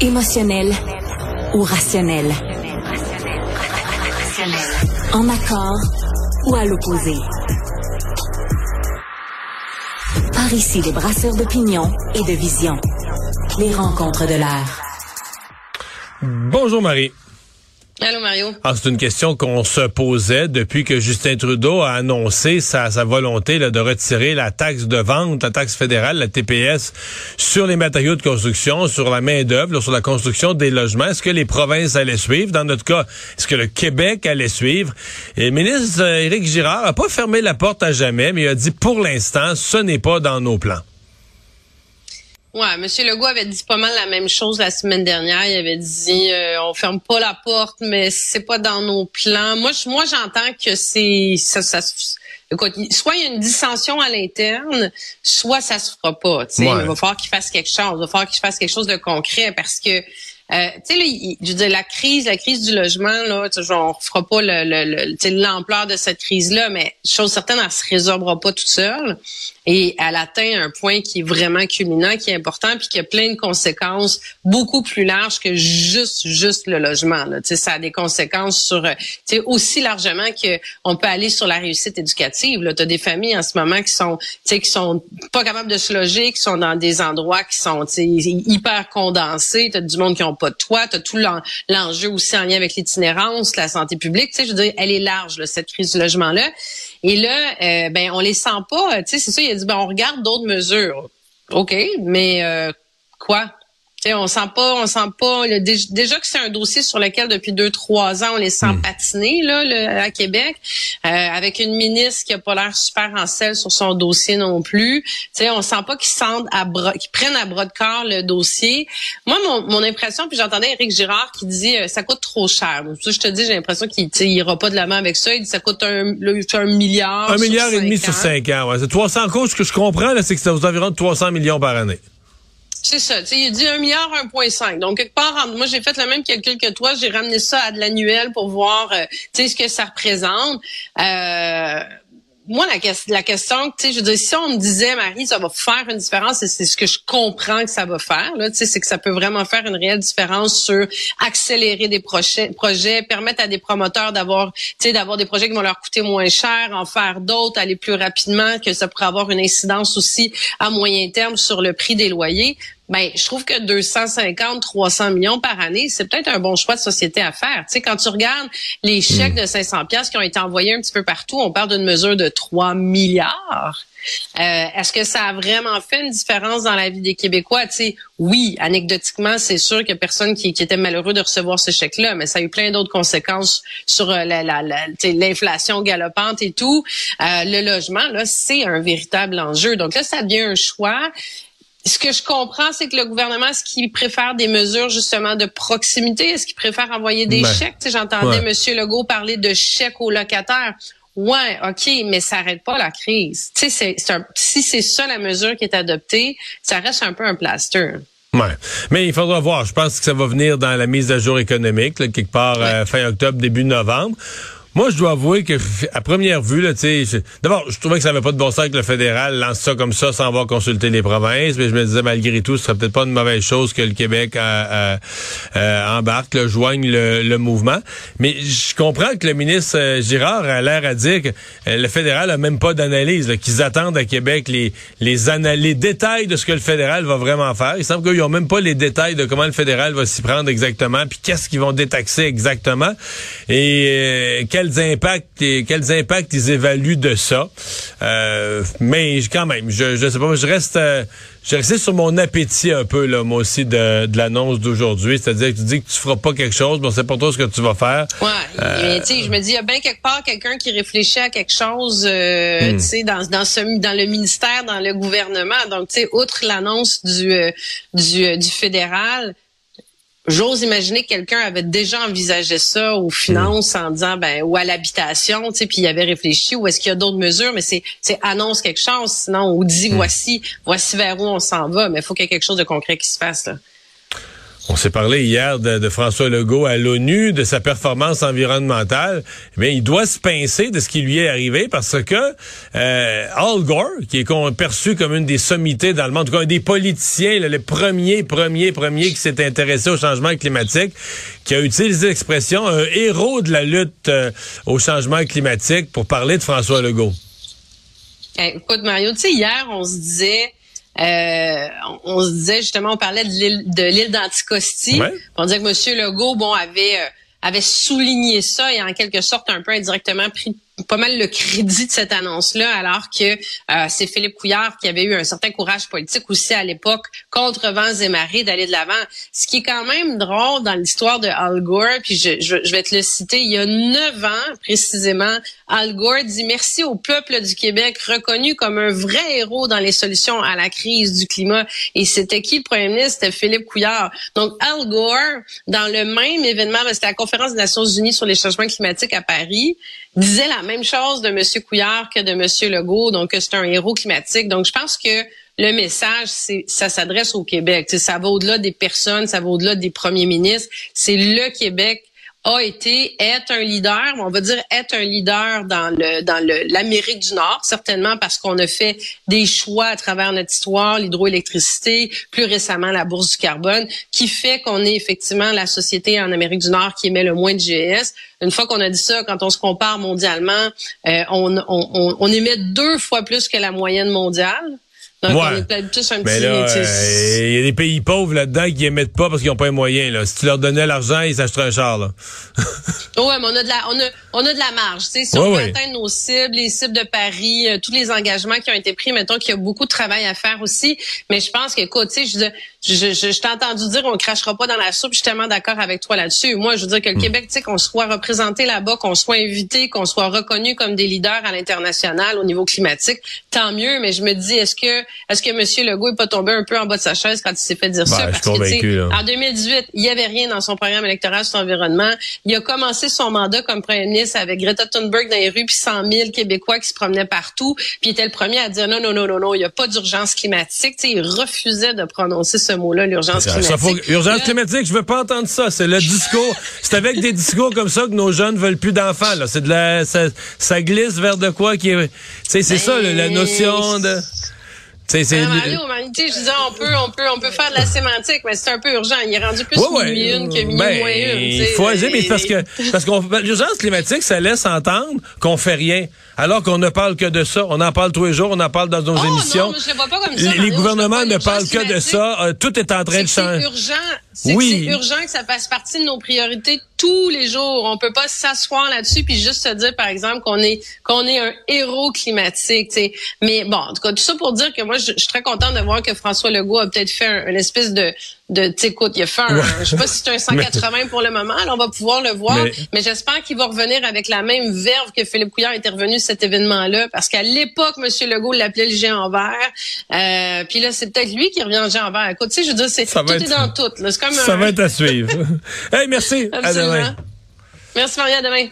Émotionnel ou rationnel? En accord ou à l'opposé? Par ici, les brasseurs d'opinion et de vision. Les rencontres de l'air. Bonjour Marie. Allô Mario. Ah, c'est une question qu'on se posait depuis que Justin Trudeau a annoncé sa, volonté là, de retirer la taxe de vente, la taxe fédérale, la TPS, sur les matériaux de construction, sur la main d'œuvre, sur la construction des logements. Est-ce que les provinces allaient suivre? Dans notre cas, est-ce que le Québec allait suivre? Et le ministre euh, Éric Girard a pas fermé la porte à jamais, mais il a dit pour l'instant, ce n'est pas dans nos plans. Ouais, M. Legault avait dit pas mal la même chose la semaine dernière. Il avait dit euh, on ferme pas la porte, mais c'est pas dans nos plans. Moi, je, moi, j'entends que c'est ça, ça, écoute, soit il y a une dissension à l'interne, soit ça se fera pas. Tu sais, il va falloir qu'il fasse quelque chose. Il va falloir qu'il fasse quelque chose de concret parce que euh, tu sais, je veux dire, la crise, la crise du logement, là, on ne fera pas l'ampleur le, de cette crise-là, mais chose certaine, elle se résorbera pas toute seule. Et elle atteint un point qui est vraiment culminant, qui est important, puis qui a plein de conséquences beaucoup plus larges que juste juste le logement. Là. Ça a des conséquences sur aussi largement que on peut aller sur la réussite éducative. Tu as des familles en ce moment qui sont qui sont pas capables de se loger, qui sont dans des endroits qui sont hyper condensés. Tu as du monde qui ont pas de toit. Tu as tout l'enjeu aussi en lien avec l'itinérance, la santé publique. Je veux dire, elle est large, là, cette crise du logement-là. Et là, euh, ben on les sent pas. Tu sais, c'est ça. Dit ben on regarde d'autres mesures. Ok, mais euh, quoi? On sent pas, on sent pas. déjà que c'est un dossier sur lequel depuis deux trois ans on les sent hmm. patiner là, à Québec, euh, avec une ministre qui a pas l'air super en selle sur son dossier non plus. sais, on sent pas qu'ils sentent à bras, qu'ils prennent à bras de corps le dossier. Moi, mon, mon impression, puis j'entendais Éric Girard qui dit euh, ça coûte trop cher. Donc, je te dis, j'ai l'impression qu'il ira pas de la main avec ça. Il dit ça coûte un, un milliard. Un milliard et demi sur cinq ans. Ouais. C'est 300 causes. Ce que je comprends là, c'est que c'est aux environs de 300 millions par année. C'est ça. Tu sais, il dit un milliard, 1,5. Donc, quelque part, moi, j'ai fait le même calcul que toi. J'ai ramené ça à de l'annuel pour voir, euh, ce que ça représente. Euh, moi, la, la question, tu sais, je veux dire, si on me disait, Marie, ça va faire une différence, et c'est ce que je comprends que ça va faire, là, tu sais, c'est que ça peut vraiment faire une réelle différence sur accélérer des projets, projets permettre à des promoteurs d'avoir, tu sais, d'avoir des projets qui vont leur coûter moins cher, en faire d'autres, aller plus rapidement, que ça pourrait avoir une incidence aussi à moyen terme sur le prix des loyers ben je trouve que 250 300 millions par année, c'est peut-être un bon choix de société à faire. Tu sais quand tu regardes les chèques hmm. de 500 pièces qui ont été envoyés un petit peu partout, on parle d'une mesure de 3 milliards. Euh, Est-ce que ça a vraiment fait une différence dans la vie des Québécois? Tu sais, oui, anecdotiquement, c'est sûr qu'il y a personne qui, qui, était malheureux de recevoir ce chèque-là, mais ça a eu plein d'autres conséquences sur euh, l'inflation galopante et tout. Euh, le logement, là, c'est un véritable enjeu. Donc là, ça devient un choix ce que je comprends, c'est que le gouvernement, est-ce qu'il préfère des mesures justement de proximité? Est-ce qu'il préfère envoyer des ben, chèques? J'entendais M. Legault parler de chèques aux locataires. Ouais, OK, mais ça n'arrête pas la crise. Tu sais, si c'est ça la mesure qui est adoptée, ça reste un peu un plaster. Ouais. Mais il faudra voir. Je pense que ça va venir dans la mise à jour économique, quelque part euh, fin octobre, début novembre. Moi, je dois avouer que à première vue, là, tu sais, d'abord, je trouvais que ça n'avait pas de bon sens que le fédéral lance ça comme ça sans avoir consulté les provinces, mais je me disais malgré tout, ce serait peut-être pas une mauvaise chose que le Québec euh, euh, embarque, le, joigne le, mouvement. Mais je comprends que le ministre euh, Girard a l'air à dire que le fédéral a même pas d'analyse, qu'ils attendent à Québec les les, les détails de ce que le fédéral va vraiment faire. Il semble qu'ils ont même pas les détails de comment le fédéral va s'y prendre exactement, puis qu'est-ce qu'ils vont détaxer exactement et quels impacts quels impacts ils évaluent de ça. Euh, mais quand même, je je sais pas, je reste euh, je reste sur mon appétit un peu là, moi aussi de, de l'annonce d'aujourd'hui, c'est-à-dire que tu dis que tu feras pas quelque chose, mais on sait pas trop ce que tu vas faire. Ouais, mais tu sais, je me dis il y a bien quelque part quelqu'un qui réfléchit à quelque chose euh, hmm. tu sais dans dans ce dans le ministère, dans le gouvernement. Donc tu sais outre l'annonce du du du fédéral, J'ose imaginer que quelqu'un avait déjà envisagé ça aux finances en disant ben ou à l'habitation, tu sais, puis il avait réfléchi ou est-ce qu'il y a d'autres mesures, mais c'est c'est annonce quelque chose, sinon on dit hmm. voici voici vers où on s'en va, mais il faut qu'il y ait quelque chose de concret qui se fasse là. On s'est parlé hier de, François Legault à l'ONU, de sa performance environnementale. Mais il doit se pincer de ce qui lui est arrivé parce que euh, Al Gore, qui est perçu comme une des sommités dans le monde, en tout cas un des politiciens, le premier, premier, premier qui s'est intéressé au changement climatique, qui a utilisé l'expression un héros de la lutte euh, au changement climatique pour parler de François Legault. Eh, écoute, Mario, tu sais, hier, on se disait euh, on, se disait justement, on parlait de l'île de l'île d'Anticosti. On disait que M. Legault, bon, avait euh, avait souligné ça et en quelque sorte un peu indirectement pris pas mal le crédit de cette annonce-là, alors que euh, c'est Philippe Couillard qui avait eu un certain courage politique aussi à l'époque contre vents et marées d'aller de l'avant. Ce qui est quand même drôle dans l'histoire de Al Gore, puis je, je, vais te le citer, il y a neuf ans précisément, Al Gore dit merci au peuple du Québec reconnu comme un vrai héros dans les solutions à la crise du climat. Et c'était qui le premier ministre? C'était Philippe Couillard. Donc Al Gore, dans le même événement, c'était la conférence des Nations Unies sur les changements climatiques à Paris, disait la même chose de M. Couillard que de M. Legault, donc c'est un héros climatique. Donc je pense que le message, ça s'adresse au Québec. ça va au-delà des personnes, ça va au-delà des premiers ministres. C'est le Québec a été, est un leader, on va dire est un leader dans le dans l'Amérique du Nord, certainement parce qu'on a fait des choix à travers notre histoire, l'hydroélectricité, plus récemment la bourse du carbone, qui fait qu'on est effectivement la société en Amérique du Nord qui émet le moins de GS. Une fois qu'on a dit ça, quand on se compare mondialement, euh, on, on, on émet deux fois plus que la moyenne mondiale. Donc, ouais. on est peut-être plus un petit... Euh, il y a des pays pauvres là-dedans qui émettent pas parce qu'ils n'ont pas les moyens. Là. Si tu leur donnais l'argent, ils s'achèteraient un char. Là. ouais, mais on a de la, on a, on a de la marge. Tu sais, si on veut atteindre nos cibles, les cibles de Paris, euh, tous les engagements qui ont été pris, mettons qu'il y a beaucoup de travail à faire aussi. Mais je pense que, écoute, tu sais, je, je, je, je t'ai entendu dire on crachera pas dans la soupe. Je suis tellement d'accord avec toi là-dessus. Moi, je veux dire que le hmm. Québec, tu sais, qu'on soit représenté là-bas, qu'on soit invité, qu'on soit reconnu comme des leaders à l'international au niveau climatique, tant mieux. Mais je me dis, est-ce que, est-ce que Monsieur Legault est pas tombé un peu en bas de sa chaise quand il s'est fait dire ça? Parce que, en 2018, il y avait rien dans son programme électoral sur l'environnement. Il a commencé son mandat comme premier ministre avec Greta Thunberg dans les rues, puis 100 000 Québécois qui se promenaient partout. Puis il était le premier à dire non, non, non, non, non, il n'y a pas d'urgence climatique. sais, il refusait de prononcer ce mot-là, l'urgence climatique. urgence climatique, je veux pas entendre ça. C'est le discours. c'est avec des discours comme ça que nos jeunes veulent plus d'enfants. C'est de la, ça, glisse vers de quoi qui est. C'est ça, la ben, notion de. C'est, c'est... Mario, je disais, on peut, on peut, on peut faire de la sémantique, mais c'est un peu urgent. Il est rendu plus ouais, minuit une que minuit ben, moins une. Il faut agir, mais parce que, parce qu'on, l'urgence climatique, ça laisse entendre qu'on fait rien. Alors qu'on ne parle que de ça. On en parle tous les jours, on en parle dans nos oh, émissions. Non, je vois pas comme ça, les, gouvernements ne parlent que de ça. Euh, tout est en train de changer. C'est urgent. C'est oui. c'est urgent que ça fasse partie de nos priorités tous les jours. On peut pas s'asseoir là-dessus puis juste se dire, par exemple, qu'on est qu'on est un héros climatique. T'sais. Mais bon, en tout cas, tout ça pour dire que moi, je, suis très contente de voir que François Legault a peut-être fait un, une espèce de de écoute, il a fait un, je sais pas si c'est un 180 pour le moment, là, on va pouvoir le voir, mais, j'espère qu'il va revenir avec la même verve que Philippe Couillard est revenu cet événement-là, parce qu'à l'époque, M. Legault l'appelait le géant vert, euh, puis là, c'est peut-être lui qui revient en géant vert. Écoute, tu sais, je veux dire, c'est tout est dans tout. Là. Comme ça va être à suivre. hey, merci. Absolument. À demain. Merci Maria, à demain.